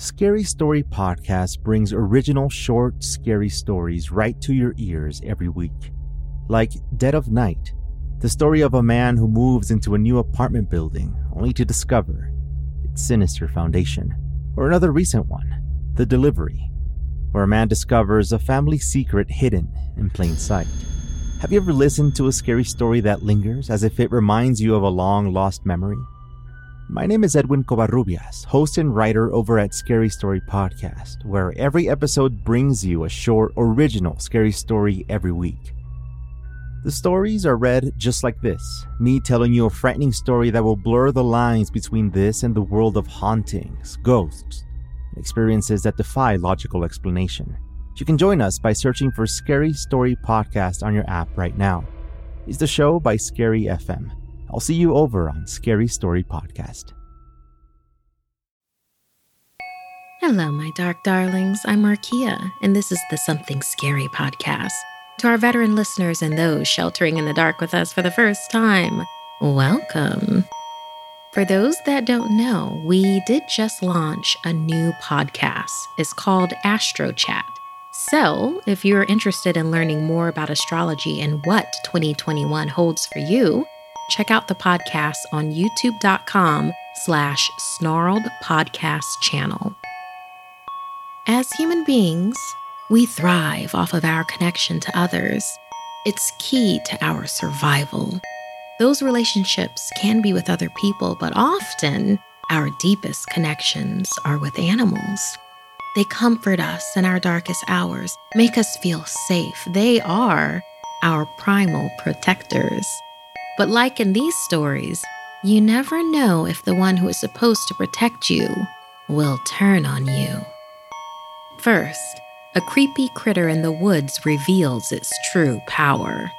Scary Story Podcast brings original short, scary stories right to your ears every week. Like Dead of Night, the story of a man who moves into a new apartment building only to discover its sinister foundation. Or another recent one, The Delivery, where a man discovers a family secret hidden in plain sight. Have you ever listened to a scary story that lingers as if it reminds you of a long lost memory? My name is Edwin Covarrubias, host and writer over at Scary Story Podcast, where every episode brings you a short, original scary story every week. The stories are read just like this me telling you a frightening story that will blur the lines between this and the world of hauntings, ghosts, experiences that defy logical explanation. You can join us by searching for Scary Story Podcast on your app right now. It's the show by Scary FM. I'll see you over on Scary Story Podcast. Hello, my dark darlings. I'm Markia, and this is the Something Scary podcast. To our veteran listeners and those sheltering in the dark with us for the first time, welcome. For those that don't know, we did just launch a new podcast. It's called Astro Chat. So, if you're interested in learning more about astrology and what 2021 holds for you, check out the podcast on youtube.com slash snarled podcast channel. As human beings, we thrive off of our connection to others. It's key to our survival. Those relationships can be with other people, but often our deepest connections are with animals. They comfort us in our darkest hours, make us feel safe. They are our primal protectors. But like in these stories, you never know if the one who is supposed to protect you will turn on you. First, a creepy critter in the woods reveals its true power,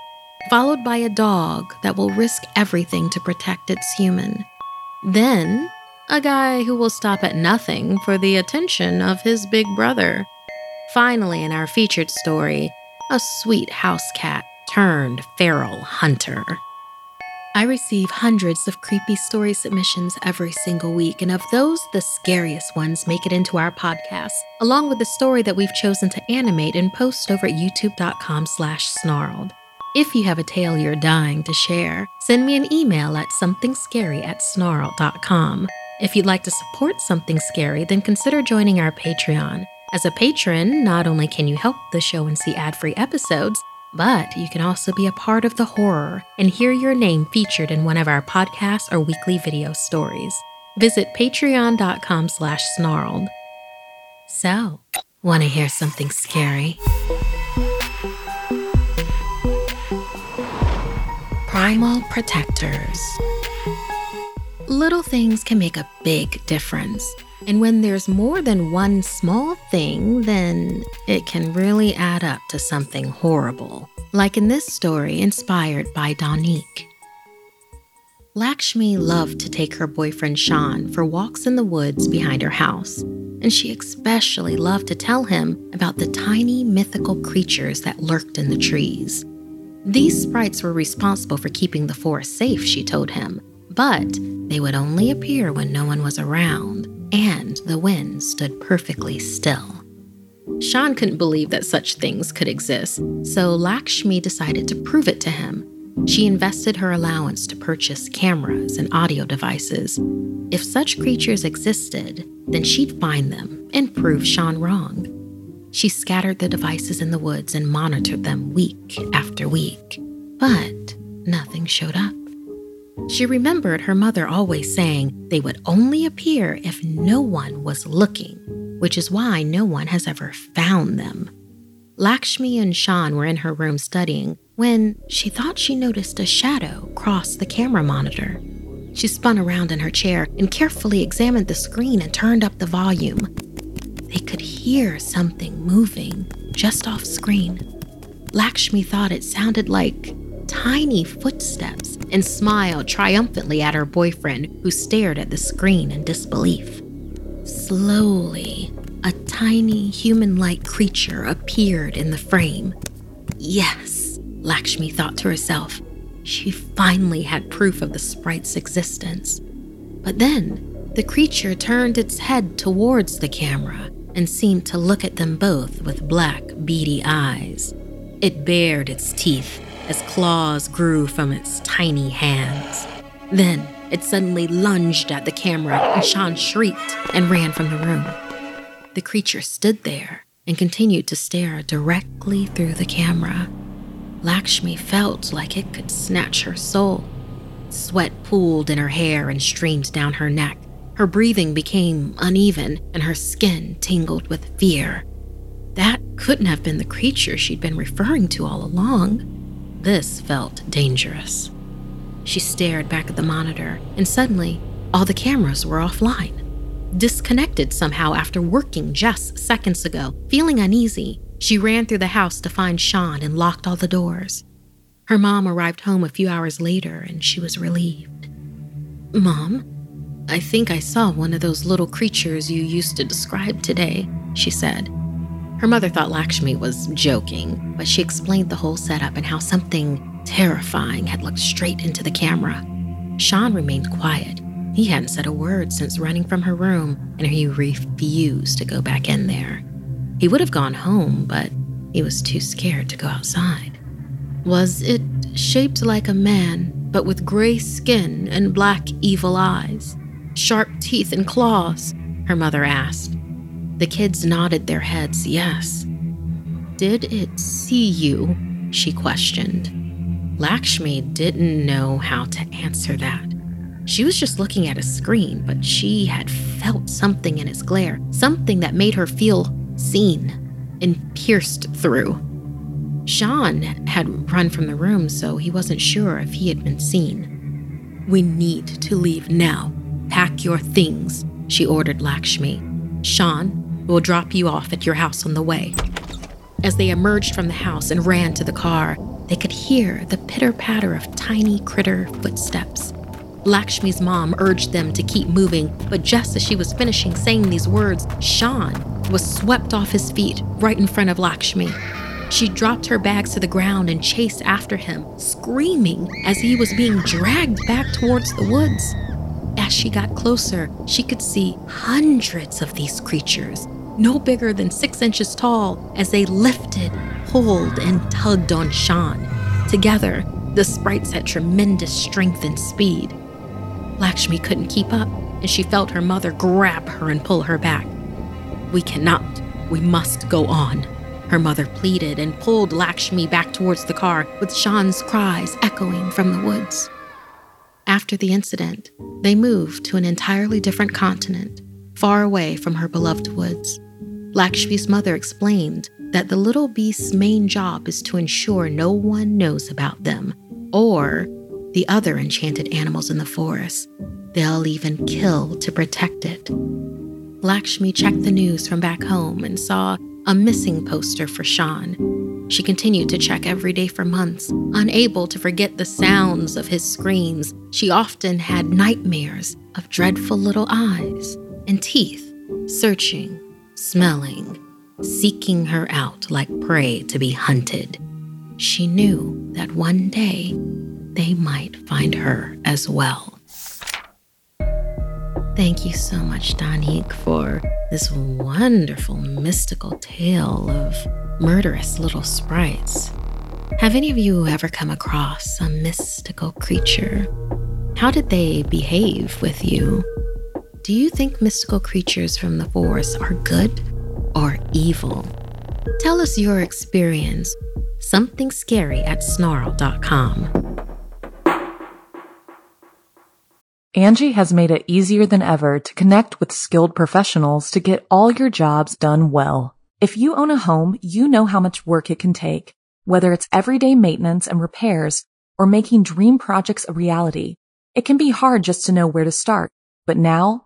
followed by a dog that will risk everything to protect its human. Then, a guy who will stop at nothing for the attention of his big brother. Finally, in our featured story, a sweet house cat turned feral hunter. I receive hundreds of creepy story submissions every single week, and of those, the scariest ones make it into our podcast, along with the story that we've chosen to animate and post over at youtube.com slash snarled. If you have a tale you're dying to share, send me an email at somethingscary at. If you'd like to support Something Scary, then consider joining our Patreon. As a patron, not only can you help the show and see ad-free episodes, but you can also be a part of the horror and hear your name featured in one of our podcasts or weekly video stories. Visit patreon.com slash snarled. So, want to hear something scary? Primal Protectors. Little things can make a big difference. And when there's more than one small thing, then it can really add up to something horrible. Like in this story inspired by Donique. Lakshmi loved to take her boyfriend Sean for walks in the woods behind her house, and she especially loved to tell him about the tiny mythical creatures that lurked in the trees. These sprites were responsible for keeping the forest safe, she told him, but they would only appear when no one was around and the wind stood perfectly still. Sean couldn't believe that such things could exist, so Lakshmi decided to prove it to him. She invested her allowance to purchase cameras and audio devices. If such creatures existed, then she'd find them and prove Sean wrong. She scattered the devices in the woods and monitored them week after week, but nothing showed up. She remembered her mother always saying they would only appear if no one was looking, which is why no one has ever found them. Lakshmi and Sean were in her room studying when she thought she noticed a shadow cross the camera monitor. She spun around in her chair and carefully examined the screen and turned up the volume. They could hear something moving just off screen. Lakshmi thought it sounded like tiny footsteps and smiled triumphantly at her boyfriend, who stared at the screen in disbelief. Slowly, a tiny human like creature appeared in the frame. Yes, Lakshmi thought to herself. She finally had proof of the sprite's existence. But then, The creature turned its head towards the camera and seemed to look at them both with black, beady eyes. It bared its teeth as claws grew from its tiny hands. Then it suddenly lunged at the camera, and Sean shrieked and ran from the room. The creature stood there and continued to stare directly through the camera. Lakshmi felt like it could snatch her soul. Sweat pooled in her hair and streamed down her neck. Her breathing became uneven and her skin tingled with fear. That couldn't have been the creature she'd been referring to all along. This felt dangerous. She stared back at the monitor, and suddenly, all the cameras were offline. Disconnected somehow after working just seconds ago, feeling uneasy, she ran through the house to find Sean and locked all the doors. Her mom arrived home a few hours later and she was relieved. Mom, I think I saw one of those little creatures you used to describe today, she said. Her mother thought Lakshmi was joking, but she explained the whole setup and how something terrifying had looked straight into the camera. Sean remained quiet. He hadn't said a word since running from her room, and he refused to go back in there. He would have gone home, but he was too scared to go outside. Was it shaped like a man, but with gray skin and black evil eyes? Sharp teeth and claws? Her mother asked. The kids nodded their heads yes. Did it see you? She questioned. Lakshmi didn't know how to answer that. She was just looking at a screen, but she had felt something in its glare, something that made her feel seen and pierced through. Sean had run from the room, so he wasn't sure if he had been seen. We need to leave now. Pack your things, she ordered Lakshmi. Sean will drop you off at your house on the way. As they emerged from the house and ran to the car, they could hear the pitter patter of tiny critter footsteps. Lakshmi's mom urged them to keep moving, but just as she was finishing saying these words, Sean was swept off his feet right in front of Lakshmi. She dropped her bags to the ground and chased after him, screaming as he was being dragged back towards the woods. As she got closer, she could see hundreds of these creatures, no bigger than six inches tall, as they lifted, pulled, and tugged on Sean. Together, the sprites had tremendous strength and speed. Lakshmi couldn't keep up, and she felt her mother grab her and pull her back. We cannot. We must go on. Her mother pleaded and pulled Lakshmi back towards the car, with Sean's cries echoing from the woods. After the incident, they moved to an entirely different continent, far away from her beloved woods. Lakshmi's mother explained that the little beast's main job is to ensure no one knows about them or the other enchanted animals in the forest. They'll even kill to protect it. Lakshmi checked the news from back home and saw a missing poster for Sean. She continued to check every day for months, unable to forget the sounds of his screams. She often had nightmares of dreadful little eyes and teeth, searching, smelling, seeking her out like prey to be hunted. She knew that one day they might find her as well. Thank you so much, Donique, for this wonderful mystical tale of murderous little sprites. Have any of you ever come across a mystical creature? How did they behave with you? Do you think mystical creatures from the forest are good or evil? Tell us your experience. Something scary at snarled.com. Angie has made it easier than ever to connect with skilled professionals to get all your jobs done well. If you own a home, you know how much work it can take, whether it's everyday maintenance and repairs or making dream projects a reality. It can be hard just to know where to start, but now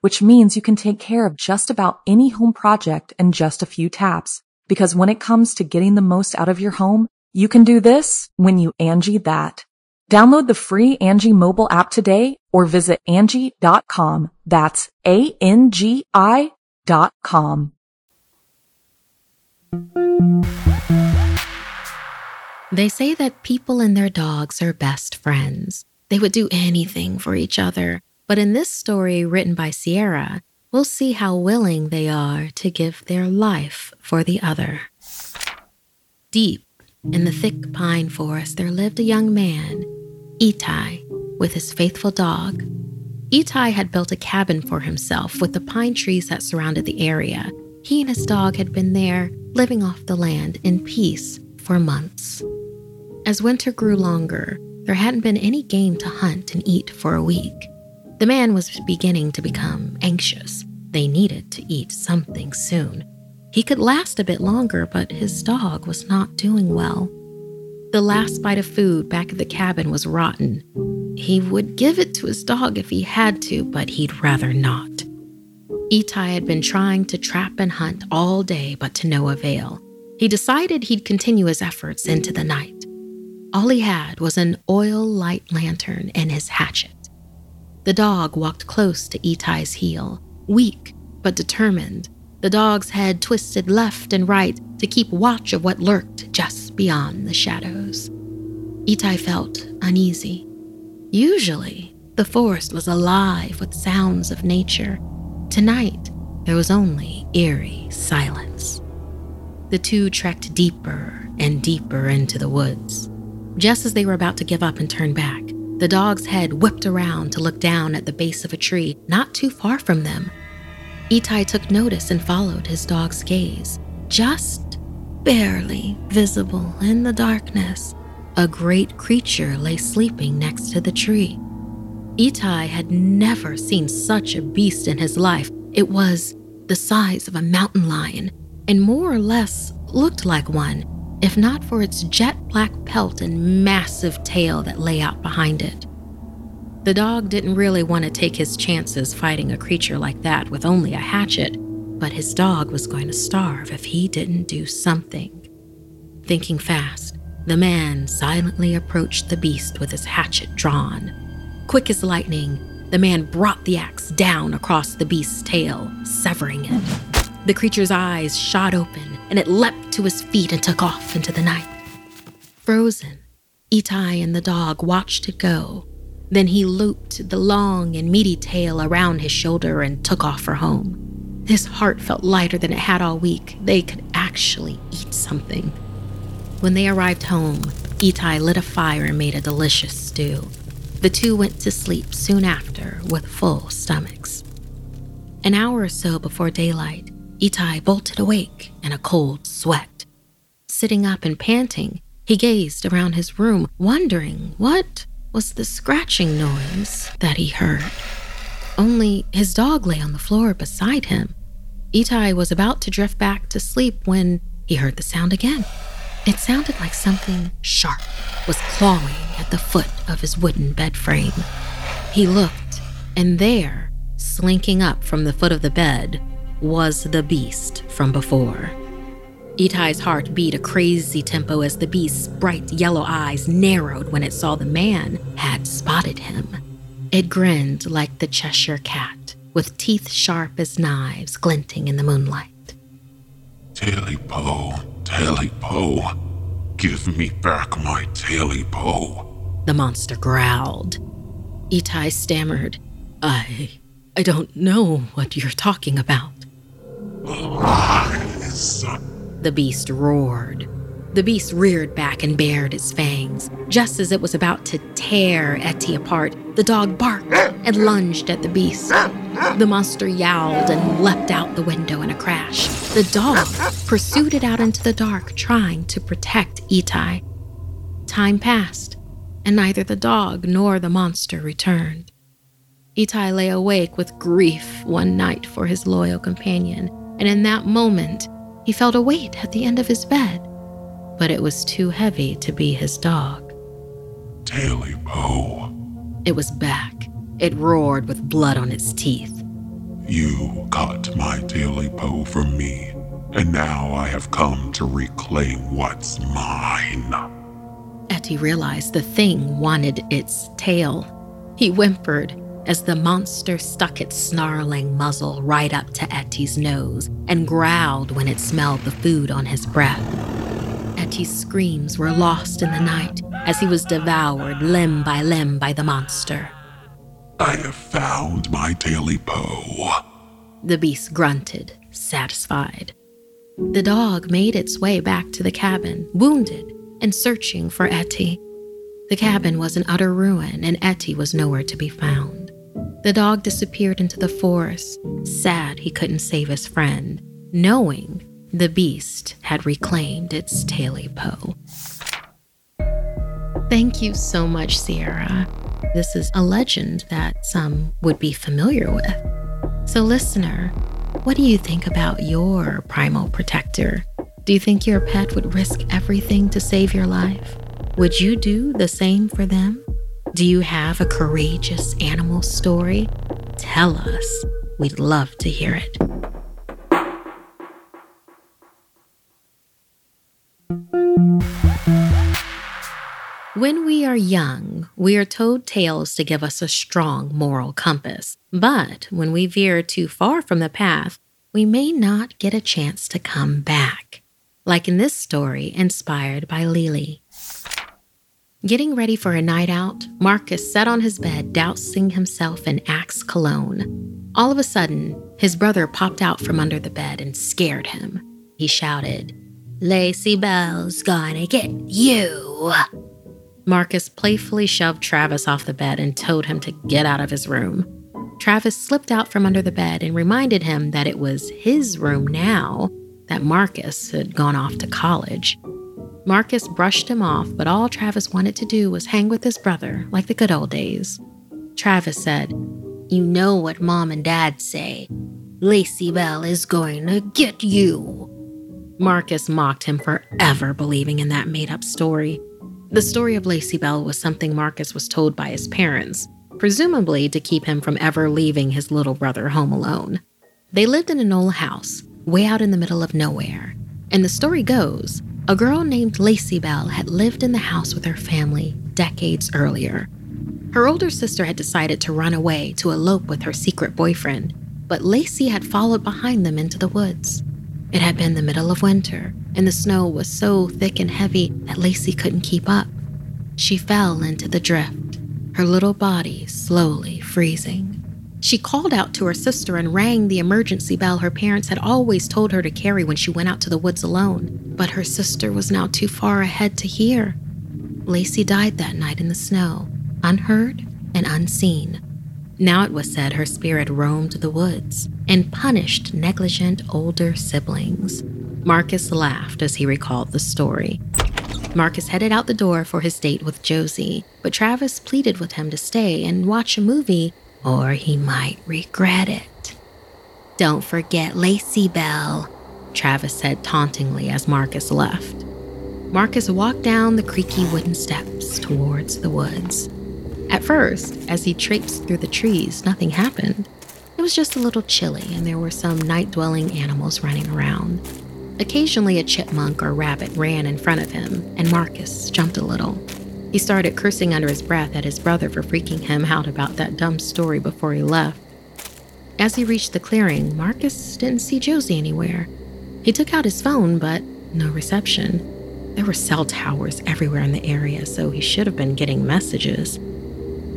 Which means you can take care of just about any home project in just a few taps. Because when it comes to getting the most out of your home, you can do this when you Angie that. Download the free Angie mobile app today or visit Angie.com. That's A-N-G-I dot com. They say that people and their dogs are best friends. They would do anything for each other. But in this story written by Sierra, we'll see how willing they are to give their life for the other. Deep in the thick pine forest, there lived a young man, Itai, with his faithful dog. Itai had built a cabin for himself with the pine trees that surrounded the area. He and his dog had been there, living off the land in peace for months. As winter grew longer, there hadn't been any game to hunt and eat for a week. The man was beginning to become anxious. They needed to eat something soon. He could last a bit longer, but his dog was not doing well. The last bite of food back at the cabin was rotten. He would give it to his dog if he had to, but he'd rather not. Itai had been trying to trap and hunt all day, but to no avail. He decided he'd continue his efforts into the night. All he had was an oil light lantern and his hatchet. The dog walked close to Itai's heel, weak but determined, the dog's head twisted left and right to keep watch of what lurked just beyond the shadows. Itai felt uneasy. Usually, the forest was alive with sounds of nature. Tonight, there was only eerie silence. The two trekked deeper and deeper into the woods. Just as they were about to give up and turn back, the dog's head whipped around to look down at the base of a tree not too far from them. Itai took notice and followed his dog's gaze. Just barely visible in the darkness, a great creature lay sleeping next to the tree. Itai had never seen such a beast in his life. It was the size of a mountain lion and more or less looked like one if not for its jet black pelt and massive tail that lay out behind it. The dog didn't really want to take his chances fighting a creature like that with only a hatchet, but his dog was going to starve if he didn't do something. Thinking fast, the man silently approached the beast with his hatchet drawn. Quick as lightning, the man brought the axe down across the beast's tail, severing it. The creature's eyes shot open and it leapt to his feet and took off into the night. Frozen, Itai and the dog watched it go. Then he looped the long and meaty tail around his shoulder and took off for home. His heart felt lighter than it had all week. They could actually eat something. When they arrived home, Itai lit a fire and made a delicious stew. The two went to sleep soon after with full stomachs. An hour or so before daylight, Itai bolted awake in a cold sweat. Sitting up and panting, he gazed around his room, wondering what was the scratching noise that he heard. Only his dog lay on the floor beside him. Itai was about to drift back to sleep when he heard the sound again. It sounded like something sharp was clawing at the foot of his wooden bed frame. He looked, and there, slinking up from the foot of the bed, was the beast from before. Itai's heart beat a crazy tempo as the beast's bright yellow eyes narrowed when it saw the man had spotted him. It grinned like the Cheshire cat, with teeth sharp as knives glinting in the moonlight. Taily Po, Taily Po, give me back my Taily Po. The monster growled. Itai stammered, I. I don't know what you're talking about. The beast roared. The beast reared back and bared its fangs. Just as it was about to tear Etty apart, the dog barked and lunged at the beast. The monster yowled and leapt out the window in a crash. The dog pursued it out into the dark, trying to protect Itai. Time passed, and neither the dog nor the monster returned. Itai lay awake with grief one night for his loyal companion, and in that moment, he felt a weight at the end of his bed, but it was too heavy to be his dog. Taily Po. It was back. It roared with blood on its teeth. You cut my Taily Po from me, and now I have come to reclaim what's mine. Etty realized the thing wanted its tail. He whimpered as the monster stuck its snarling muzzle right up to Etty's nose and growled when it smelled the food on his breath. Etty's screams were lost in the night as he was devoured limb by limb by the monster. I have found my Taily Po. The beast grunted, satisfied. The dog made its way back to the cabin, wounded and searching for Etty. The cabin was an utter ruin, and Etty was nowhere to be found. The dog disappeared into the forest, sad he couldn't save his friend, knowing the beast had reclaimed its taily po. Thank you so much, Sierra. This is a legend that some would be familiar with. So, listener, what do you think about your primal protector? Do you think your pet would risk everything to save your life? Would you do the same for them? Do you have a courageous animal story? Tell us. We'd love to hear it. When we are young, we are told tales to give us a strong moral compass. But when we veer too far from the path, we may not get a chance to come back. Like in this story, inspired by Lily. Getting ready for a night out, Marcus sat on his bed, dousing himself in Axe cologne. All of a sudden, his brother popped out from under the bed and scared him. He shouted, Lacey Bell's gonna get you. Marcus playfully shoved Travis off the bed and told him to get out of his room. Travis slipped out from under the bed and reminded him that it was his room now, that Marcus had gone off to college. Marcus brushed him off, but all Travis wanted to do was hang with his brother like the good old days. Travis said, You know what mom and dad say. Lacey Bell is going to get you. Marcus mocked him for ever believing in that made up story. The story of Lacey Bell was something Marcus was told by his parents, presumably to keep him from ever leaving his little brother home alone. They lived in an old house, way out in the middle of nowhere. And the story goes a girl named Lacey Bell had lived in the house with her family decades earlier. Her older sister had decided to run away to elope with her secret boyfriend, but Lacey had followed behind them into the woods. It had been the middle of winter, and the snow was so thick and heavy that Lacey couldn't keep up. She fell into the drift, her little body slowly freezing. She called out to her sister and rang the emergency bell her parents had always told her to carry when she went out to the woods alone, but her sister was now too far ahead to hear. Lacey died that night in the snow, unheard and unseen. Now it was said her spirit roamed the woods and punished negligent older siblings. Marcus laughed as he recalled the story. Marcus headed out the door for his date with Josie, but Travis pleaded with him to stay and watch a movie, or he might regret it. Don't forget Lacey Bell, Travis said tauntingly as Marcus left. Marcus walked down the creaky wooden steps towards the woods. At first, as he traipsed through the trees, nothing happened. It was just a little chilly, and there were some night dwelling animals running around. Occasionally, a chipmunk or rabbit ran in front of him, and Marcus jumped a little. He started cursing under his breath at his brother for freaking him out about that dumb story before he left. As he reached the clearing, Marcus didn't see Josie anywhere. He took out his phone, but no reception. There were cell towers everywhere in the area, so he should have been getting messages.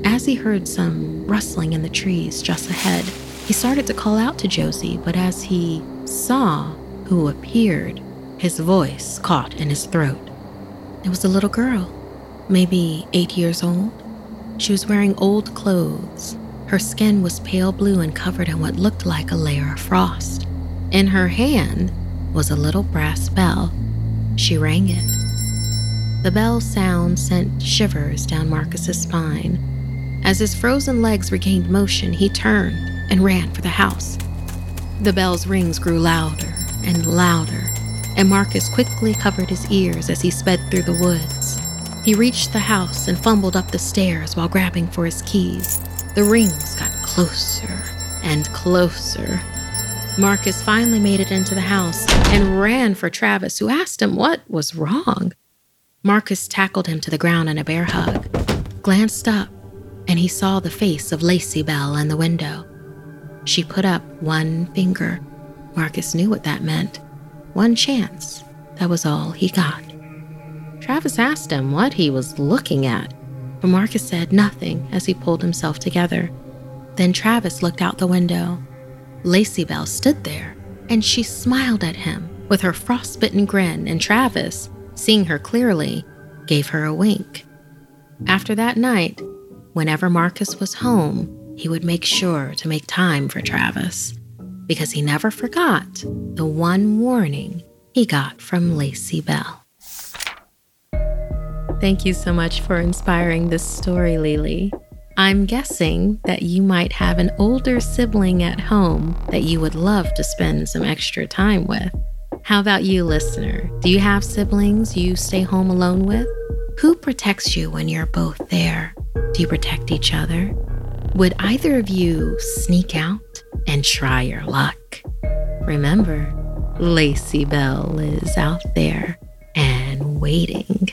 As he heard some rustling in the trees just ahead, he started to call out to Josie, but as he saw who appeared, his voice caught in his throat. It was a little girl, maybe eight years old. She was wearing old clothes. Her skin was pale blue and covered in what looked like a layer of frost. In her hand was a little brass bell. She rang it. The bell sound sent shivers down Marcus's spine. As his frozen legs regained motion, he turned and ran for the house. The bell's rings grew louder and louder, and Marcus quickly covered his ears as he sped through the woods. He reached the house and fumbled up the stairs while grabbing for his keys. The rings got closer and closer. Marcus finally made it into the house and ran for Travis, who asked him what was wrong. Marcus tackled him to the ground in a bear hug, glanced up, and he saw the face of Lacey Bell in the window. She put up one finger. Marcus knew what that meant. One chance. That was all he got. Travis asked him what he was looking at, but Marcus said nothing as he pulled himself together. Then Travis looked out the window Lacey Bell stood there, and she smiled at him with her frostbitten grin, and Travis, seeing her clearly, gave her a wink. After that night, whenever Marcus was home, he would make sure to make time for Travis because he never forgot the one warning he got from Lacey Bell. Thank you so much for inspiring this story, Lily. I'm guessing that you might have an older sibling at home that you would love to spend some extra time with. How about you, listener? Do you have siblings you stay home alone with? Who protects you when you're both there? Do you protect each other? Would either of you sneak out and try your luck? Remember, Lacey Bell is out there and waiting.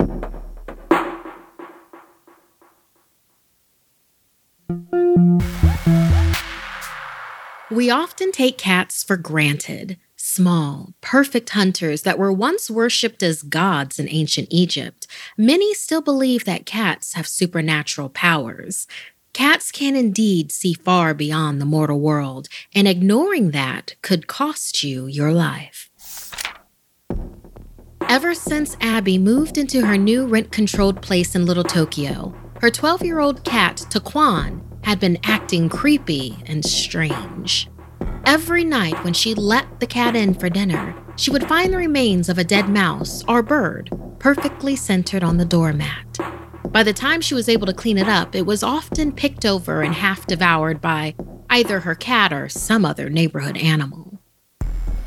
We often take cats for granted. Small, perfect hunters that were once worshipped as gods in ancient Egypt, many still believe that cats have supernatural powers. Cats can indeed see far beyond the mortal world, and ignoring that could cost you your life. Ever since Abby moved into her new rent controlled place in Little Tokyo, her 12 year old cat, Taquan, had been acting creepy and strange. Every night when she let the cat in for dinner, she would find the remains of a dead mouse or bird perfectly centered on the doormat. By the time she was able to clean it up, it was often picked over and half devoured by either her cat or some other neighborhood animal.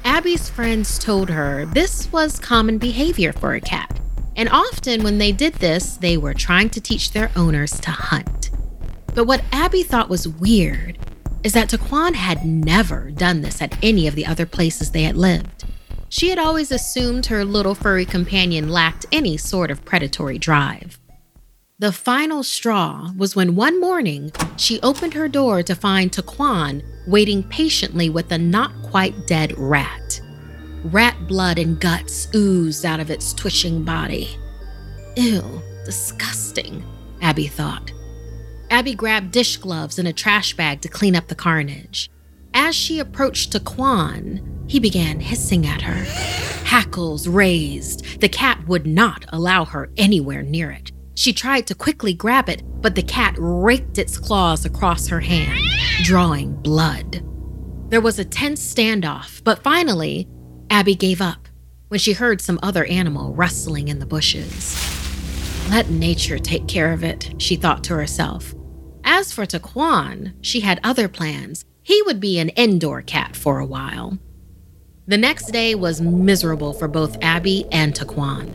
Abby's friends told her this was common behavior for a cat, and often when they did this, they were trying to teach their owners to hunt. But what Abby thought was weird is that Taquan had never done this at any of the other places they had lived. She had always assumed her little furry companion lacked any sort of predatory drive. The final straw was when one morning she opened her door to find Taquan waiting patiently with a not quite dead rat. Rat blood and guts oozed out of its twitching body. Ew, disgusting, Abby thought. Abby grabbed dish gloves and a trash bag to clean up the carnage. As she approached Taquan, he began hissing at her. Hackles raised. The cat would not allow her anywhere near it. She tried to quickly grab it, but the cat raked its claws across her hand, drawing blood. There was a tense standoff, but finally, Abby gave up when she heard some other animal rustling in the bushes. Let nature take care of it, she thought to herself. As for Taquan, she had other plans. He would be an indoor cat for a while. The next day was miserable for both Abby and Taquan.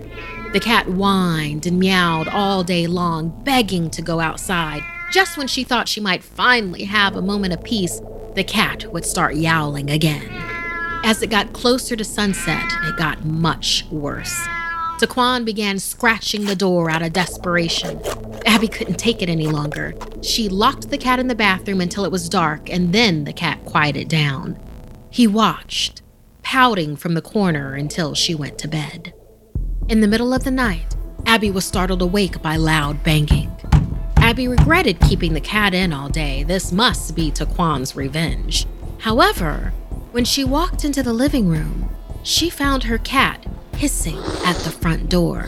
The cat whined and meowed all day long, begging to go outside. Just when she thought she might finally have a moment of peace, the cat would start yowling again. As it got closer to sunset, it got much worse. Taquan began scratching the door out of desperation. Abby couldn't take it any longer. She locked the cat in the bathroom until it was dark, and then the cat quieted down. He watched, pouting from the corner until she went to bed. In the middle of the night, Abby was startled awake by loud banging. Abby regretted keeping the cat in all day. This must be Taquan's revenge. However, when she walked into the living room, she found her cat hissing at the front door.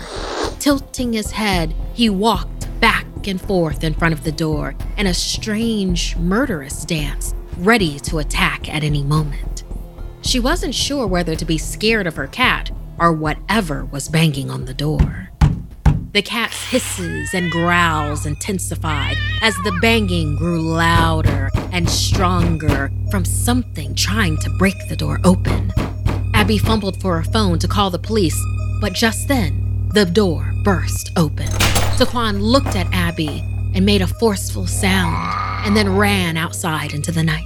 Tilting his head, he walked back and forth in front of the door in a strange, murderous dance, ready to attack at any moment. She wasn't sure whether to be scared of her cat or whatever was banging on the door. The cat's hisses and growls intensified as the banging grew louder and stronger from something trying to break the door open. Abby fumbled for her phone to call the police, but just then, the door burst open. Taquan looked at Abby and made a forceful sound and then ran outside into the night.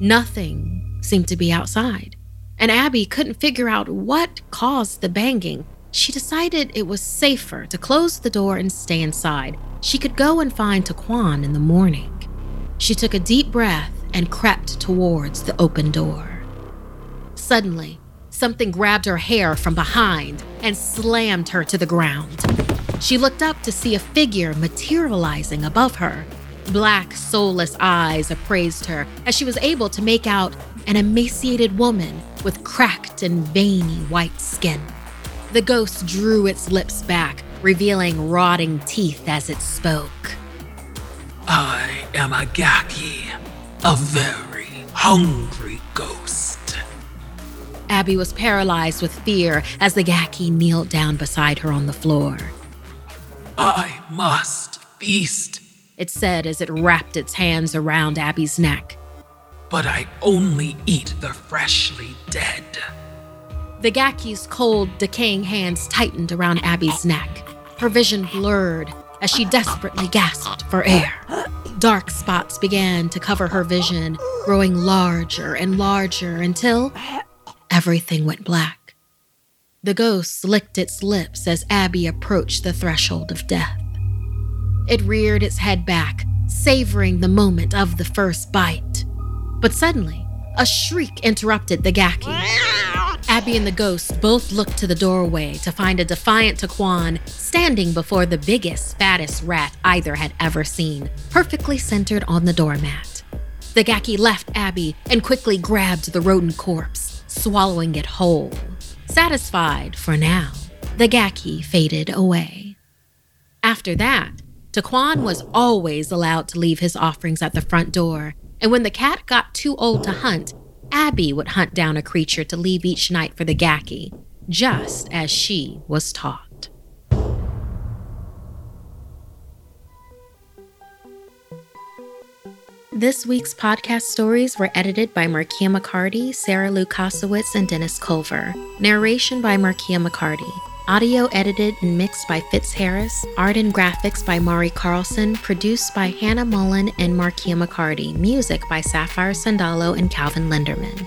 Nothing seemed to be outside, and Abby couldn't figure out what caused the banging. She decided it was safer to close the door and stay inside. She could go and find Taquan in the morning. She took a deep breath and crept towards the open door. Suddenly, something grabbed her hair from behind and slammed her to the ground. She looked up to see a figure materializing above her. Black, soulless eyes appraised her as she was able to make out an emaciated woman with cracked and veiny white skin. The ghost drew its lips back, revealing rotting teeth as it spoke. I am a Gaki, a very hungry ghost. Abby was paralyzed with fear as the Gaki kneeled down beside her on the floor. I must feast, It said as it wrapped its hands around Abby's neck. but I only eat the freshly dead. The Gaki's cold, decaying hands tightened around Abby's neck. Her vision blurred as she desperately gasped for air. Dark spots began to cover her vision, growing larger and larger until everything went black. The ghost licked its lips as Abby approached the threshold of death. It reared its head back, savoring the moment of the first bite. But suddenly, a shriek interrupted the Gaki. Abby and the ghost both looked to the doorway to find a defiant Taquan standing before the biggest, fattest rat either had ever seen, perfectly centered on the doormat. The Gaki left Abby and quickly grabbed the rodent corpse, swallowing it whole. Satisfied for now, the Gaki faded away. After that, Taquan was always allowed to leave his offerings at the front door, and when the cat got too old to hunt, Abby would hunt down a creature to leave each night for the Gaki, just as she was taught. This week's podcast stories were edited by Markia McCarty, Sarah Lukasiewicz, and Dennis Culver. Narration by Markia McCarty. Audio edited and mixed by Fitz Harris. Art and graphics by Mari Carlson. Produced by Hannah Mullen and Markia McCarty. Music by Sapphire Sandalo and Calvin Lenderman.